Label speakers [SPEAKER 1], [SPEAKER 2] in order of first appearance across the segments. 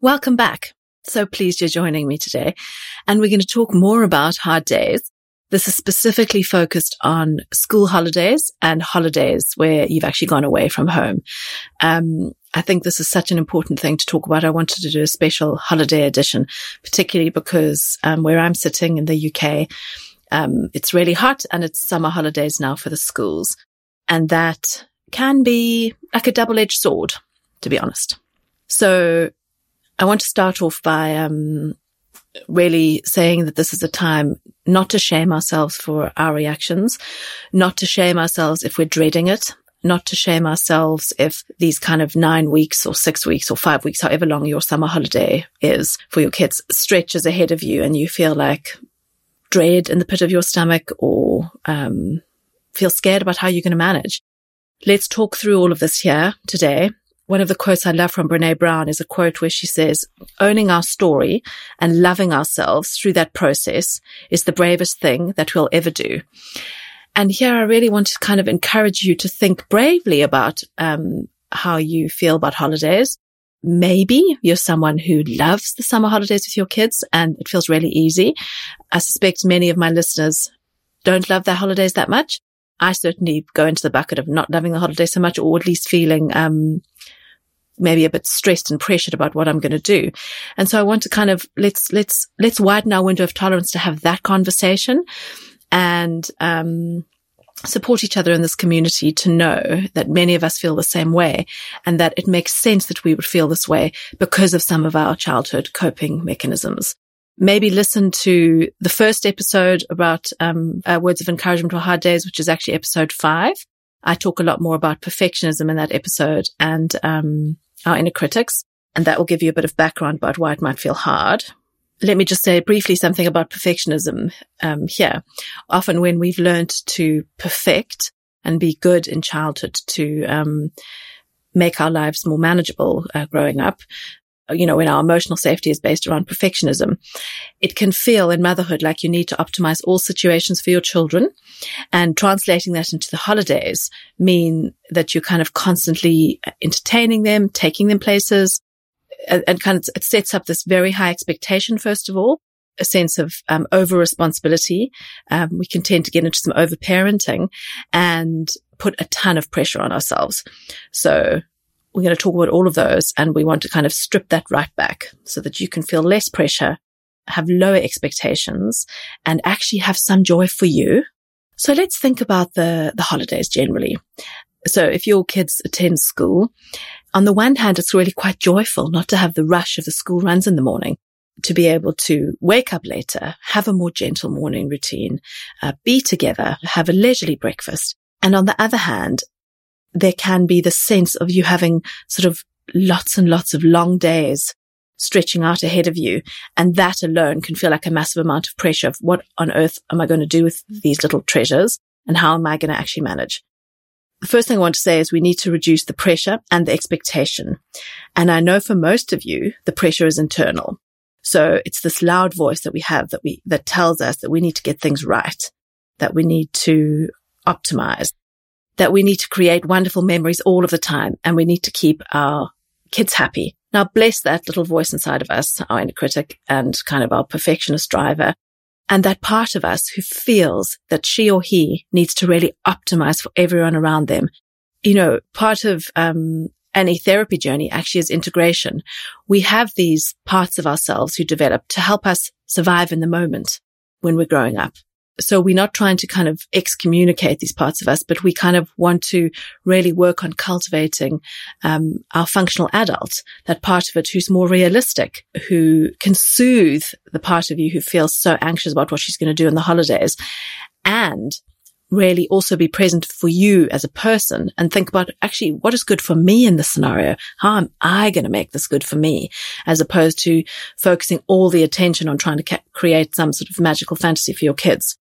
[SPEAKER 1] Welcome back. So pleased you're joining me today. And we're going to talk more about hard days. This is specifically focused on school holidays and holidays where you've actually gone away from home. Um, I think this is such an important thing to talk about. I wanted to do a special holiday edition, particularly because um, where I'm sitting in the UK, um, it's really hot and it's summer holidays now for the schools. And that can be like a double edged sword, to be honest. So I want to start off by um, really saying that this is a time not to shame ourselves for our reactions, not to shame ourselves if we're dreading it, not to shame ourselves if these kind of nine weeks or six weeks or five weeks, however long your summer holiday is for your kids, stretches ahead of you and you feel like dread in the pit of your stomach or um, feel scared about how you're going to manage. Let's talk through all of this here today one of the quotes I love from Brene Brown is a quote where she says, owning our story and loving ourselves through that process is the bravest thing that we'll ever do. And here I really want to kind of encourage you to think bravely about, um, how you feel about holidays. Maybe you're someone who loves the summer holidays with your kids and it feels really easy. I suspect many of my listeners don't love their holidays that much. I certainly go into the bucket of not loving the holidays so much or at least feeling, um, maybe a bit stressed and pressured about what I'm going to do. And so I want to kind of let's, let's, let's widen our window of tolerance to have that conversation and, um, support each other in this community to know that many of us feel the same way and that it makes sense that we would feel this way because of some of our childhood coping mechanisms. Maybe listen to the first episode about um, uh, words of encouragement for hard days, which is actually episode five. I talk a lot more about perfectionism in that episode and um, our inner critics. And that will give you a bit of background about why it might feel hard. Let me just say briefly something about perfectionism um, here. Often when we've learned to perfect and be good in childhood to um, make our lives more manageable uh, growing up, you know, when our emotional safety is based around perfectionism, it can feel in motherhood like you need to optimize all situations for your children. And translating that into the holidays mean that you're kind of constantly entertaining them, taking them places, and, and kind of it sets up this very high expectation, first of all, a sense of um, over responsibility. Um, we can tend to get into some over parenting and put a ton of pressure on ourselves. So we're going to talk about all of those and we want to kind of strip that right back so that you can feel less pressure, have lower expectations and actually have some joy for you. So let's think about the, the holidays generally. So if your kids attend school, on the one hand, it's really quite joyful not to have the rush of the school runs in the morning, to be able to wake up later, have a more gentle morning routine, uh, be together, have a leisurely breakfast. And on the other hand, there can be the sense of you having sort of lots and lots of long days stretching out ahead of you. And that alone can feel like a massive amount of pressure of what on earth am I going to do with mm-hmm. these little treasures? And how am I going to actually manage? the first thing I want to say is we need to reduce the pressure and the expectation. And I know for most of you, the pressure is internal. So it's this loud voice that we have that we, that tells us that we need to get things right, that we need to optimize, that we need to create wonderful memories all of the time. And we need to keep our kids happy. Now bless that little voice inside of us, our inner critic and kind of our perfectionist driver and that part of us who feels that she or he needs to really optimize for everyone around them. You know, part of, um, any therapy journey actually is integration. We have these parts of ourselves who develop to help us survive in the moment when we're growing up. So we're not trying to kind of excommunicate these parts of us, but we kind of want to really work on cultivating um, our functional adult, that part of it who's more realistic, who can soothe the part of you who feels so anxious about what she's going to do in the holidays and really also be present for you as a person and think about actually what is good for me in this scenario? How am I going to make this good for me? As opposed to focusing all the attention on trying to ca- create some sort of magical fantasy for your kids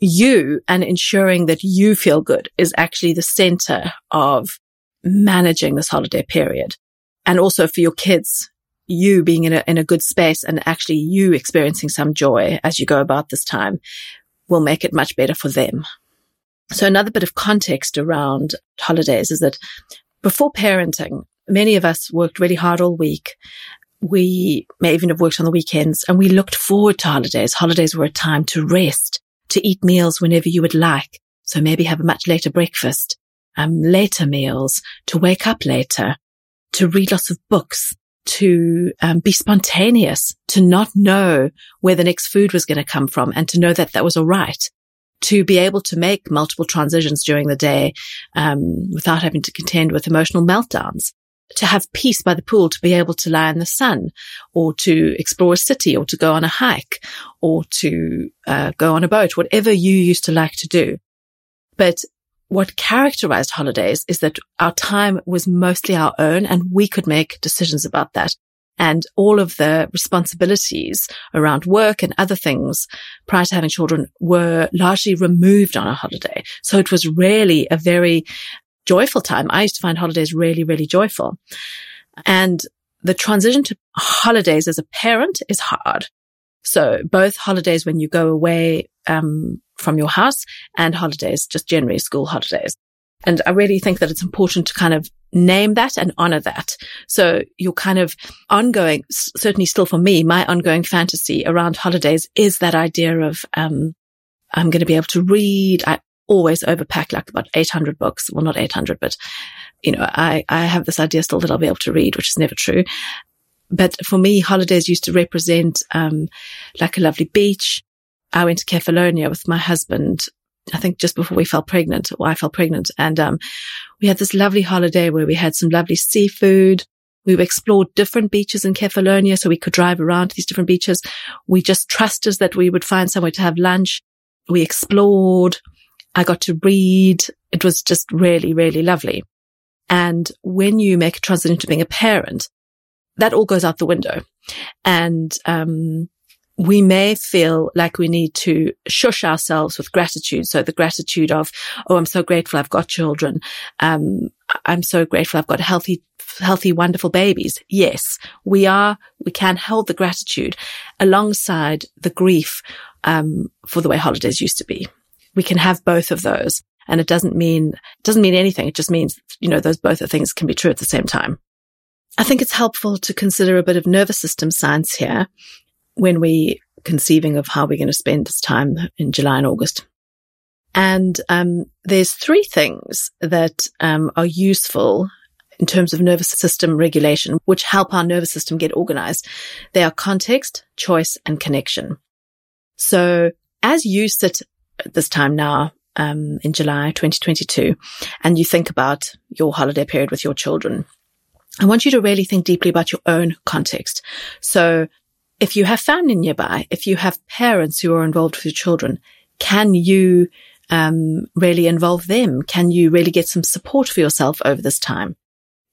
[SPEAKER 1] you and ensuring that you feel good is actually the center of managing this holiday period. And also for your kids, you being in a, in a good space and actually you experiencing some joy as you go about this time will make it much better for them. So another bit of context around holidays is that before parenting, many of us worked really hard all week. We may even have worked on the weekends and we looked forward to holidays. Holidays were a time to rest, to eat meals whenever you would like. So maybe have a much later breakfast, um, later meals, to wake up later, to read lots of books, to um, be spontaneous, to not know where the next food was going to come from and to know that that was all right. To be able to make multiple transitions during the day um, without having to contend with emotional meltdowns to have peace by the pool, to be able to lie in the sun or to explore a city or to go on a hike or to uh, go on a boat, whatever you used to like to do. But what characterized holidays is that our time was mostly our own and we could make decisions about that. And all of the responsibilities around work and other things prior to having children were largely removed on a holiday. So it was really a very joyful time. I used to find holidays really, really joyful. And the transition to holidays as a parent is hard. So both holidays when you go away um, from your house and holidays, just generally school holidays. And I really think that it's important to kind of name that and honor that. So your kind of ongoing, certainly still for me, my ongoing fantasy around holidays is that idea of, um, I'm going to be able to read. I, always overpack like about 800 books. Well, not 800, but you know, I, I have this idea still that I'll be able to read, which is never true. But for me, holidays used to represent, um, like a lovely beach. I went to Kefalonia with my husband. I think just before we fell pregnant, or I fell pregnant. And, um, we had this lovely holiday where we had some lovely seafood. We explored different beaches in Kefalonia so we could drive around these different beaches. We just trusted that we would find somewhere to have lunch. We explored. I got to read. It was just really, really lovely. And when you make a transition to being a parent, that all goes out the window. And, um, we may feel like we need to shush ourselves with gratitude. So the gratitude of, Oh, I'm so grateful I've got children. Um, I'm so grateful I've got healthy, healthy, wonderful babies. Yes, we are, we can hold the gratitude alongside the grief, um, for the way holidays used to be we can have both of those. And it doesn't mean, it doesn't mean anything. It just means, you know, those both things can be true at the same time. I think it's helpful to consider a bit of nervous system science here when we conceiving of how we're going to spend this time in July and August. And um, there's three things that um, are useful in terms of nervous system regulation, which help our nervous system get organized. They are context, choice, and connection. So as you sit this time now, um, in July 2022, and you think about your holiday period with your children, I want you to really think deeply about your own context. So if you have family nearby, if you have parents who are involved with your children, can you um, really involve them? Can you really get some support for yourself over this time?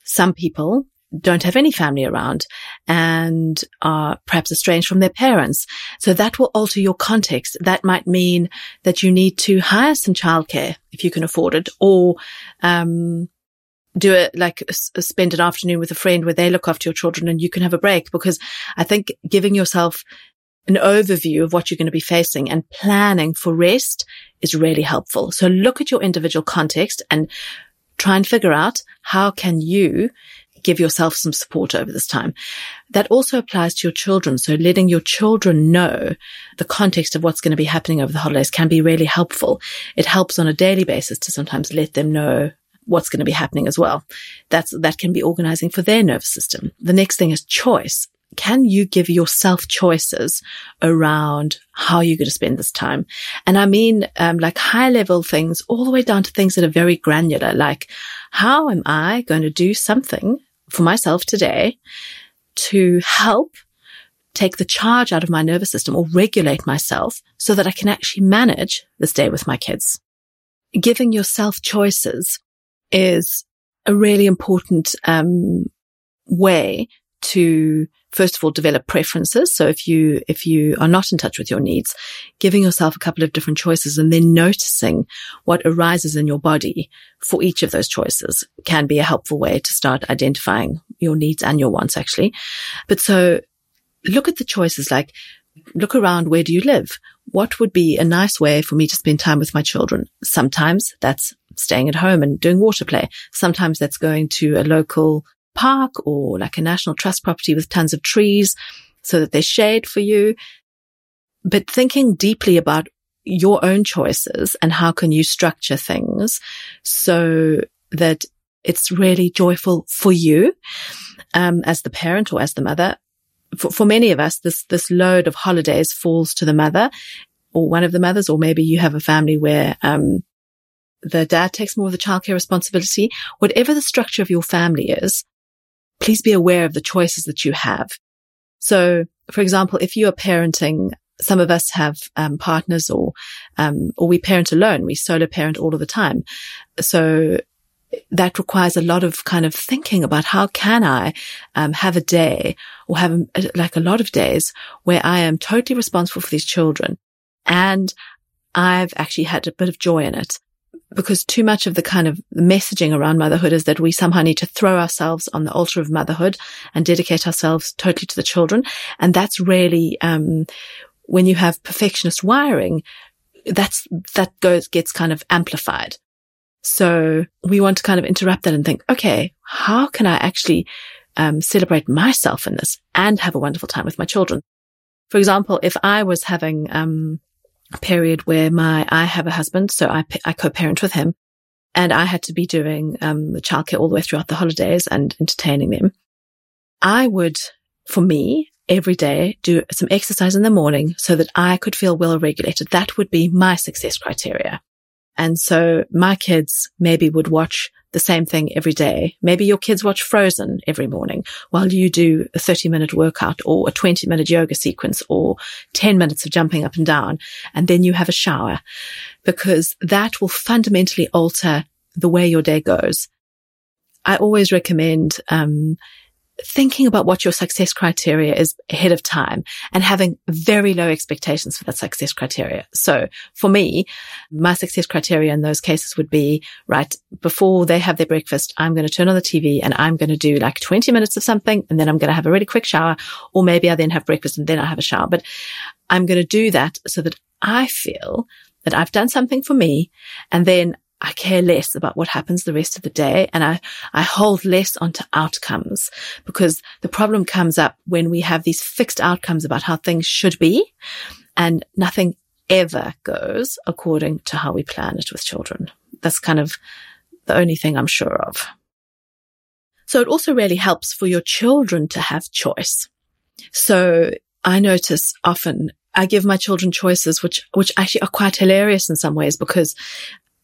[SPEAKER 1] Some people don't have any family around and are perhaps estranged from their parents. So that will alter your context. That might mean that you need to hire some childcare if you can afford it or, um, do it like spend an afternoon with a friend where they look after your children and you can have a break because I think giving yourself an overview of what you're going to be facing and planning for rest is really helpful. So look at your individual context and try and figure out how can you give yourself some support over this time. That also applies to your children. So letting your children know the context of what's going to be happening over the holidays can be really helpful. It helps on a daily basis to sometimes let them know what's going to be happening as well. That's, that can be organizing for their nervous system. The next thing is choice. Can you give yourself choices around how you're going to spend this time? And I mean, um, like high level things all the way down to things that are very granular, like how am I going to do something for myself today to help take the charge out of my nervous system or regulate myself so that I can actually manage this day with my kids. Giving yourself choices is a really important um, way to first of all develop preferences. So if you if you are not in touch with your needs, giving yourself a couple of different choices and then noticing what arises in your body for each of those choices can be a helpful way to start identifying your needs and your wants actually. But so look at the choices like look around where do you live? What would be a nice way for me to spend time with my children? Sometimes that's staying at home and doing water play. Sometimes that's going to a local park or like a national trust property with tons of trees so that there's shade for you. But thinking deeply about your own choices and how can you structure things so that it's really joyful for you, um, as the parent or as the mother. For, for many of us, this, this load of holidays falls to the mother or one of the mothers, or maybe you have a family where, um, the dad takes more of the childcare responsibility. Whatever the structure of your family is, please be aware of the choices that you have. So, for example, if you are parenting, some of us have um, partners or, um, or we parent alone. We solo parent all of the time. So that requires a lot of kind of thinking about how can I um, have a day or have like a lot of days where I am totally responsible for these children and I've actually had a bit of joy in it because too much of the kind of messaging around motherhood is that we somehow need to throw ourselves on the altar of motherhood and dedicate ourselves totally to the children. And that's really, um, when you have perfectionist wiring, that's, that goes, gets kind of amplified. So we want to kind of interrupt that and think, okay, how can I actually, um, celebrate myself in this and have a wonderful time with my children? For example, if I was having, um, period where my, I have a husband, so I, I co-parent with him and I had to be doing, um, the childcare all the way throughout the holidays and entertaining them. I would, for me, every day do some exercise in the morning so that I could feel well regulated. That would be my success criteria. And so my kids maybe would watch the same thing every day. Maybe your kids watch Frozen every morning while you do a 30 minute workout or a 20 minute yoga sequence or 10 minutes of jumping up and down. And then you have a shower because that will fundamentally alter the way your day goes. I always recommend, um, thinking about what your success criteria is ahead of time and having very low expectations for that success criteria. So for me, my success criteria in those cases would be, right, before they have their breakfast, I'm going to turn on the TV and I'm going to do like 20 minutes of something and then I'm going to have a really quick shower or maybe I then have breakfast and then I have a shower. But I'm going to do that so that I feel that I've done something for me and then I care less about what happens the rest of the day and I, I hold less onto outcomes because the problem comes up when we have these fixed outcomes about how things should be and nothing ever goes according to how we plan it with children. That's kind of the only thing I'm sure of. So it also really helps for your children to have choice. So I notice often I give my children choices, which, which actually are quite hilarious in some ways because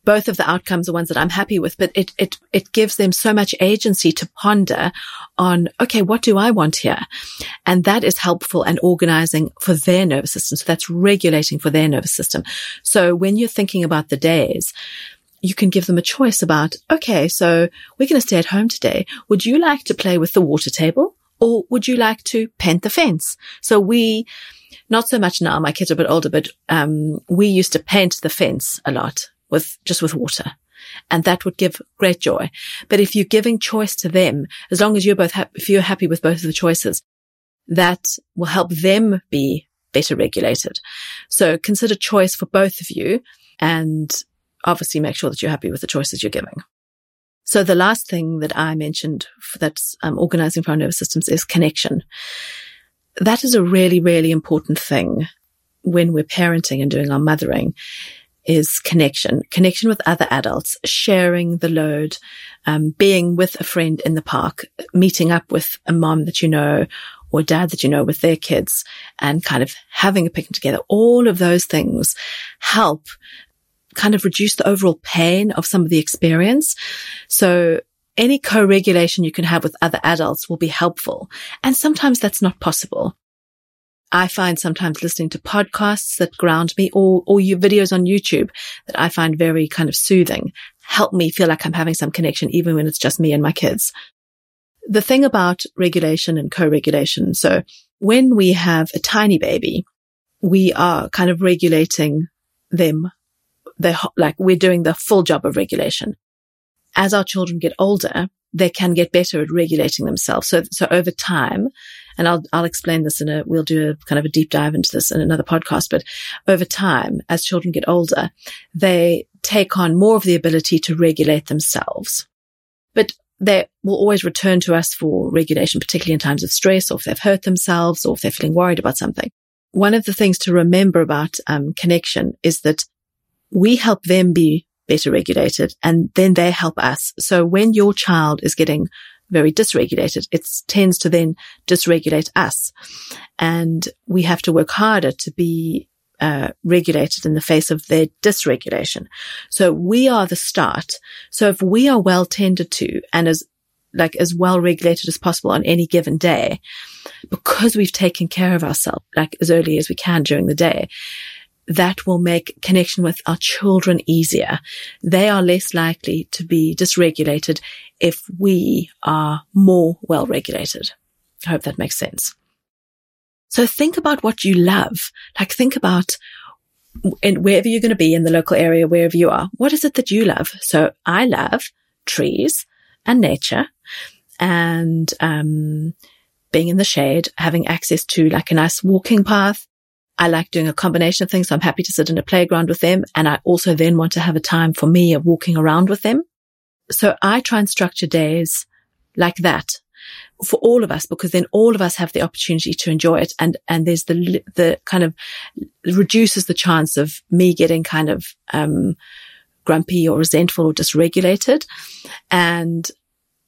[SPEAKER 1] both of the outcomes are ones that I'm happy with, but it, it, it gives them so much agency to ponder on, okay, what do I want here? And that is helpful and organizing for their nervous system. So that's regulating for their nervous system. So when you're thinking about the days, you can give them a choice about, okay, so we're going to stay at home today. Would you like to play with the water table or would you like to paint the fence? So we, not so much now, my kids are a bit older, but, um, we used to paint the fence a lot with, just with water. And that would give great joy. But if you're giving choice to them, as long as you're both, ha- if you're happy with both of the choices, that will help them be better regulated. So consider choice for both of you and obviously make sure that you're happy with the choices you're giving. So the last thing that I mentioned that's um, organizing for our nervous systems is connection. That is a really, really important thing when we're parenting and doing our mothering is connection, connection with other adults, sharing the load, um, being with a friend in the park, meeting up with a mom that you know or dad that you know with their kids and kind of having a picnic together. All of those things help kind of reduce the overall pain of some of the experience. So any co-regulation you can have with other adults will be helpful. And sometimes that's not possible. I find sometimes listening to podcasts that ground me or, or your videos on YouTube that I find very kind of soothing, help me feel like I'm having some connection, even when it's just me and my kids. The thing about regulation and co-regulation. So when we have a tiny baby, we are kind of regulating them They're like we're doing the full job of regulation. As our children get older, they can get better at regulating themselves. So, so over time, and I'll, I'll explain this in a, we'll do a kind of a deep dive into this in another podcast, but over time, as children get older, they take on more of the ability to regulate themselves. But they will always return to us for regulation, particularly in times of stress or if they've hurt themselves or if they're feeling worried about something. One of the things to remember about um, connection is that we help them be better regulated and then they help us. So when your child is getting very dysregulated, it tends to then dysregulate us. And we have to work harder to be uh, regulated in the face of their dysregulation. So we are the start. So if we are well tended to and as like as well regulated as possible on any given day, because we've taken care of ourselves like as early as we can during the day, that will make connection with our children easier. They are less likely to be dysregulated if we are more well regulated. I hope that makes sense. So think about what you love. Like think about and wherever you're going to be in the local area, wherever you are, what is it that you love? So I love trees and nature and, um, being in the shade, having access to like a nice walking path, I like doing a combination of things. So I'm happy to sit in a playground with them. And I also then want to have a time for me of walking around with them. So I try and structure days like that for all of us, because then all of us have the opportunity to enjoy it. And, and there's the, the kind of reduces the chance of me getting kind of, um, grumpy or resentful or dysregulated. And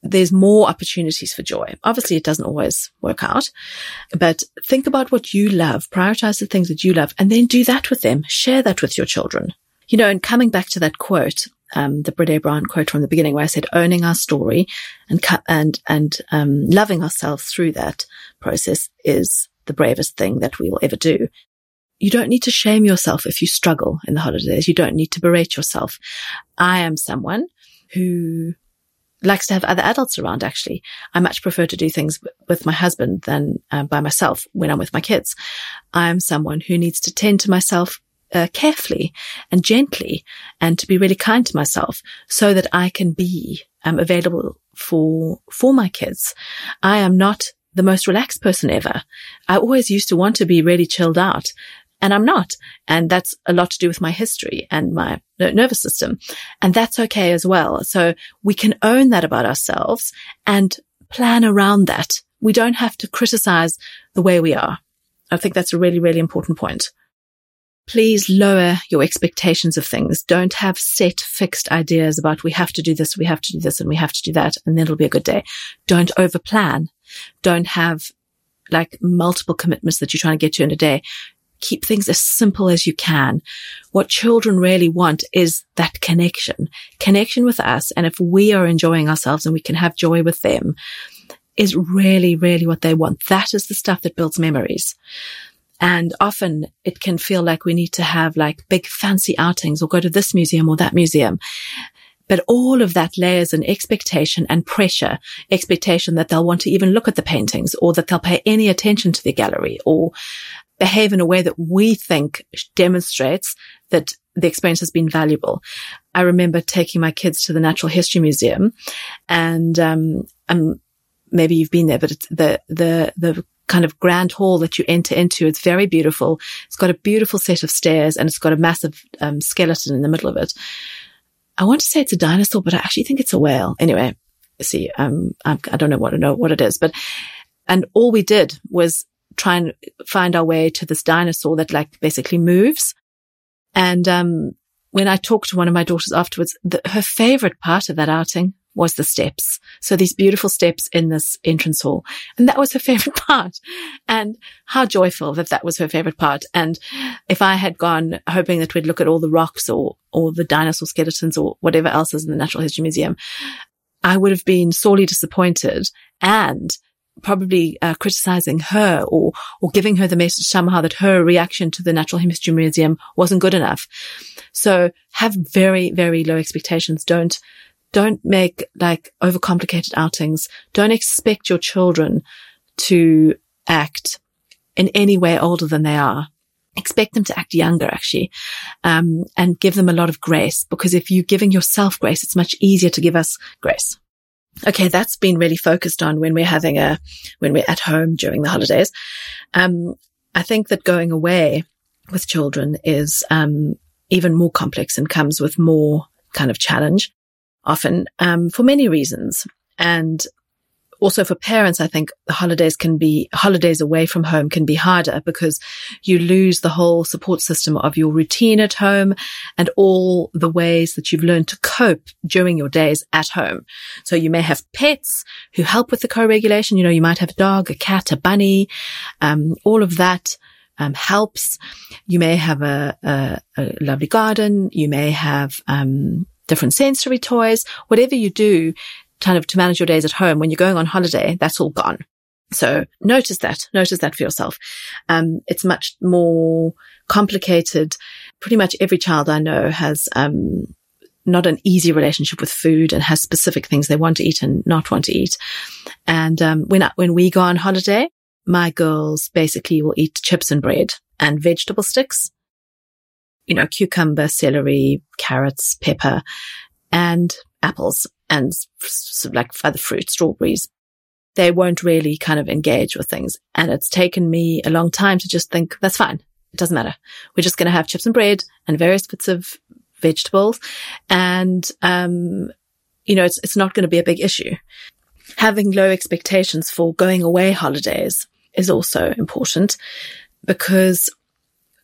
[SPEAKER 1] there's more opportunities for joy. Obviously, it doesn't always work out, but think about what you love, prioritize the things that you love, and then do that with them. Share that with your children. You know, and coming back to that quote, um, the Brene Brown quote from the beginning, where I said owning our story and and and um, loving ourselves through that process is the bravest thing that we will ever do. You don't need to shame yourself if you struggle in the holidays. You don't need to berate yourself. I am someone who likes to have other adults around. Actually, I much prefer to do things with my husband than uh, by myself when I'm with my kids. I'm someone who needs to tend to myself uh, carefully and gently and to be really kind to myself so that I can be um, available for, for my kids. I am not the most relaxed person ever. I always used to want to be really chilled out and I'm not. And that's a lot to do with my history and my nervous system. And that's okay as well. So we can own that about ourselves and plan around that. We don't have to criticize the way we are. I think that's a really, really important point. Please lower your expectations of things. Don't have set fixed ideas about we have to do this, we have to do this, and we have to do that, and then it'll be a good day. Don't overplan. Don't have like multiple commitments that you're trying to get to in a day keep things as simple as you can. What children really want is that connection, connection with us. And if we are enjoying ourselves and we can have joy with them is really, really what they want. That is the stuff that builds memories. And often it can feel like we need to have like big fancy outings or go to this museum or that museum. But all of that layers an expectation and pressure, expectation that they'll want to even look at the paintings or that they'll pay any attention to the gallery or behave in a way that we think demonstrates that the experience has been valuable. I remember taking my kids to the Natural History Museum and, um, um maybe you've been there, but it's the, the, the kind of grand hall that you enter into. It's very beautiful. It's got a beautiful set of stairs and it's got a massive um, skeleton in the middle of it. I want to say it's a dinosaur, but I actually think it's a whale. Anyway, see, um, I don't know what to know what it is, but, and all we did was try and find our way to this dinosaur that like basically moves. And, um, when I talked to one of my daughters afterwards, the, her favorite part of that outing was the steps. So these beautiful steps in this entrance hall. And that was her favorite part. And how joyful that that was her favorite part. And if I had gone hoping that we'd look at all the rocks or, or the dinosaur skeletons or whatever else is in the Natural History Museum, I would have been sorely disappointed and probably uh, criticizing her or or giving her the message somehow that her reaction to the Natural History Museum wasn't good enough. So have very very low expectations. Don't don't make like overcomplicated outings. Don't expect your children to act in any way older than they are. Expect them to act younger, actually, um, and give them a lot of grace. Because if you're giving yourself grace, it's much easier to give us grace. Okay, that's been really focused on when we're having a when we're at home during the holidays. Um, I think that going away with children is um, even more complex and comes with more kind of challenge often um, for many reasons. And also for parents, I think the holidays can be holidays away from home can be harder because you lose the whole support system of your routine at home and all the ways that you've learned to cope during your days at home. So you may have pets who help with the co-regulation. You know, you might have a dog, a cat, a bunny, um, all of that. Um, helps. You may have a, a, a, lovely garden. You may have um, different sensory toys, whatever you do kind of to manage your days at home when you're going on holiday, that's all gone. So notice that, notice that for yourself. Um, it's much more complicated. Pretty much every child I know has, um, not an easy relationship with food and has specific things they want to eat and not want to eat. And, um, when, I, when we go on holiday, my girls basically will eat chips and bread and vegetable sticks you know, cucumber, celery, carrots, pepper, and apples and sort of like other fruit, strawberries. They won't really kind of engage with things. And it's taken me a long time to just think that's fine. It doesn't matter. We're just going to have chips and bread and various bits of vegetables. And, um, you know, it's, it's not going to be a big issue. Having low expectations for going away holidays is also important because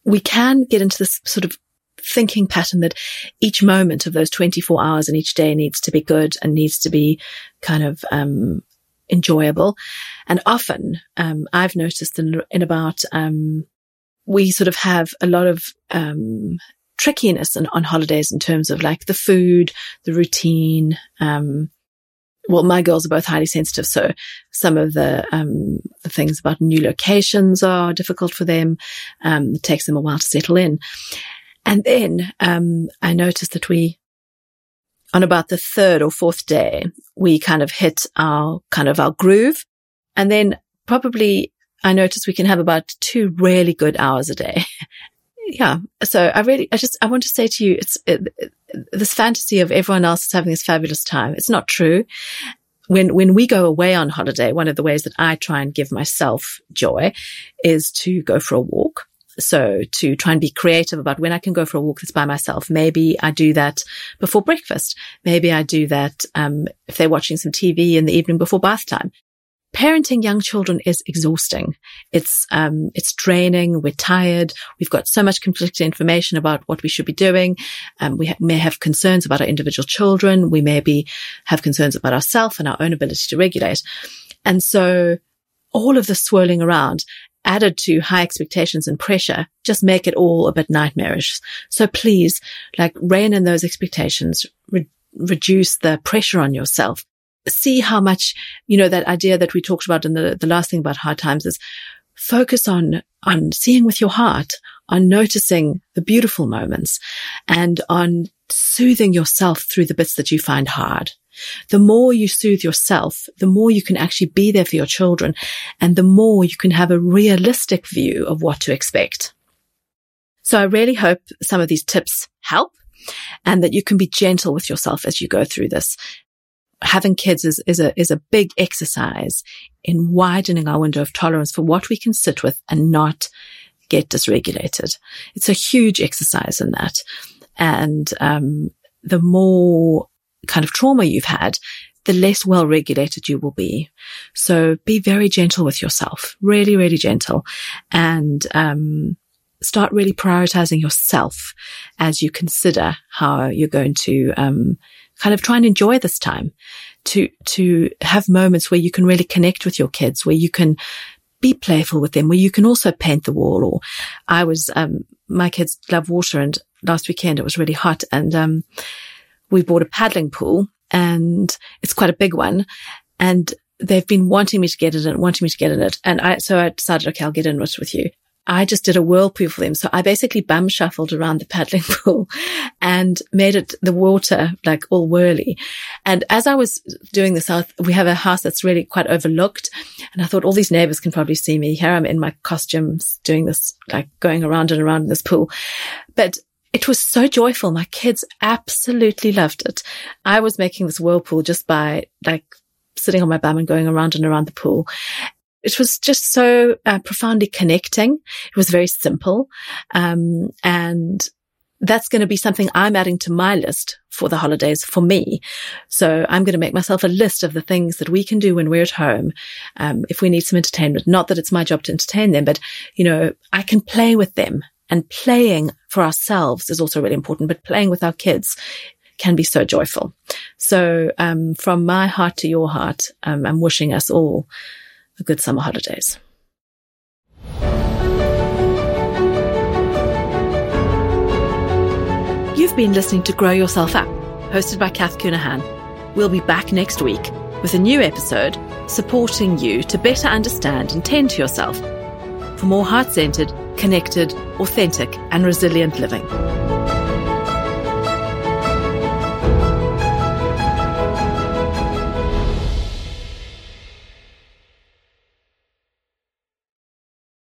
[SPEAKER 1] we can get into this sort of thinking pattern that each moment of those 24 hours in each day needs to be good and needs to be kind of, um, enjoyable. And often, um, I've noticed in, in about, um, we sort of have a lot of, um, trickiness on, on holidays in terms of like the food, the routine, um, well, my girls are both highly sensitive, so some of the, um, the things about new locations are difficult for them. It takes them a while to settle in. And then, um, I noticed that we, on about the third or fourth day, we kind of hit our kind of our groove. And then probably I noticed we can have about two really good hours a day. yeah. So I really, I just, I want to say to you, it's it, it, this fantasy of everyone else is having this fabulous time. It's not true. When, when we go away on holiday, one of the ways that I try and give myself joy is to go for a walk. So to try and be creative about when I can go for a walk that's by myself. Maybe I do that before breakfast. Maybe I do that, um, if they're watching some TV in the evening before bath time parenting young children is exhausting. It's, um, it's draining. We're tired. We've got so much conflicting information about what we should be doing. Um, we ha- may have concerns about our individual children. We maybe have concerns about ourselves and our own ability to regulate. And so all of the swirling around added to high expectations and pressure just make it all a bit nightmarish. So please, like rein in those expectations, re- reduce the pressure on yourself see how much, you know, that idea that we talked about in the, the last thing about hard times is focus on, on seeing with your heart, on noticing the beautiful moments and on soothing yourself through the bits that you find hard. The more you soothe yourself, the more you can actually be there for your children and the more you can have a realistic view of what to expect. So I really hope some of these tips help and that you can be gentle with yourself as you go through this. Having kids is, is a, is a big exercise in widening our window of tolerance for what we can sit with and not get dysregulated. It's a huge exercise in that. And, um, the more kind of trauma you've had, the less well regulated you will be. So be very gentle with yourself, really, really gentle. And, um, start really prioritizing yourself as you consider how you're going to, um, kind of try and enjoy this time. To, to have moments where you can really connect with your kids, where you can be playful with them, where you can also paint the wall. Or I was, um, my kids love water and last weekend it was really hot and, um, we bought a paddling pool and it's quite a big one. And they've been wanting me to get in it, wanting me to get in it. And I, so I decided, okay, I'll get in it with you. I just did a whirlpool for them. So I basically bum shuffled around the paddling pool and made it the water like all whirly. And as I was doing this, we have a house that's really quite overlooked. And I thought all these neighbors can probably see me. Here I'm in my costumes doing this, like going around and around in this pool. But it was so joyful. My kids absolutely loved it. I was making this whirlpool just by like sitting on my bum and going around and around the pool. It was just so uh, profoundly connecting. It was very simple. Um, and that's going to be something I'm adding to my list for the holidays for me. So I'm going to make myself a list of the things that we can do when we're at home. Um, if we need some entertainment, not that it's my job to entertain them, but you know, I can play with them and playing for ourselves is also really important, but playing with our kids can be so joyful. So, um, from my heart to your heart, um, I'm wishing us all a good summer holidays. You've been listening to Grow Yourself Up, hosted by Cath Counihan. We'll be back next week with a new episode supporting you to better understand and tend to yourself for more heart centered connected, authentic, and resilient living.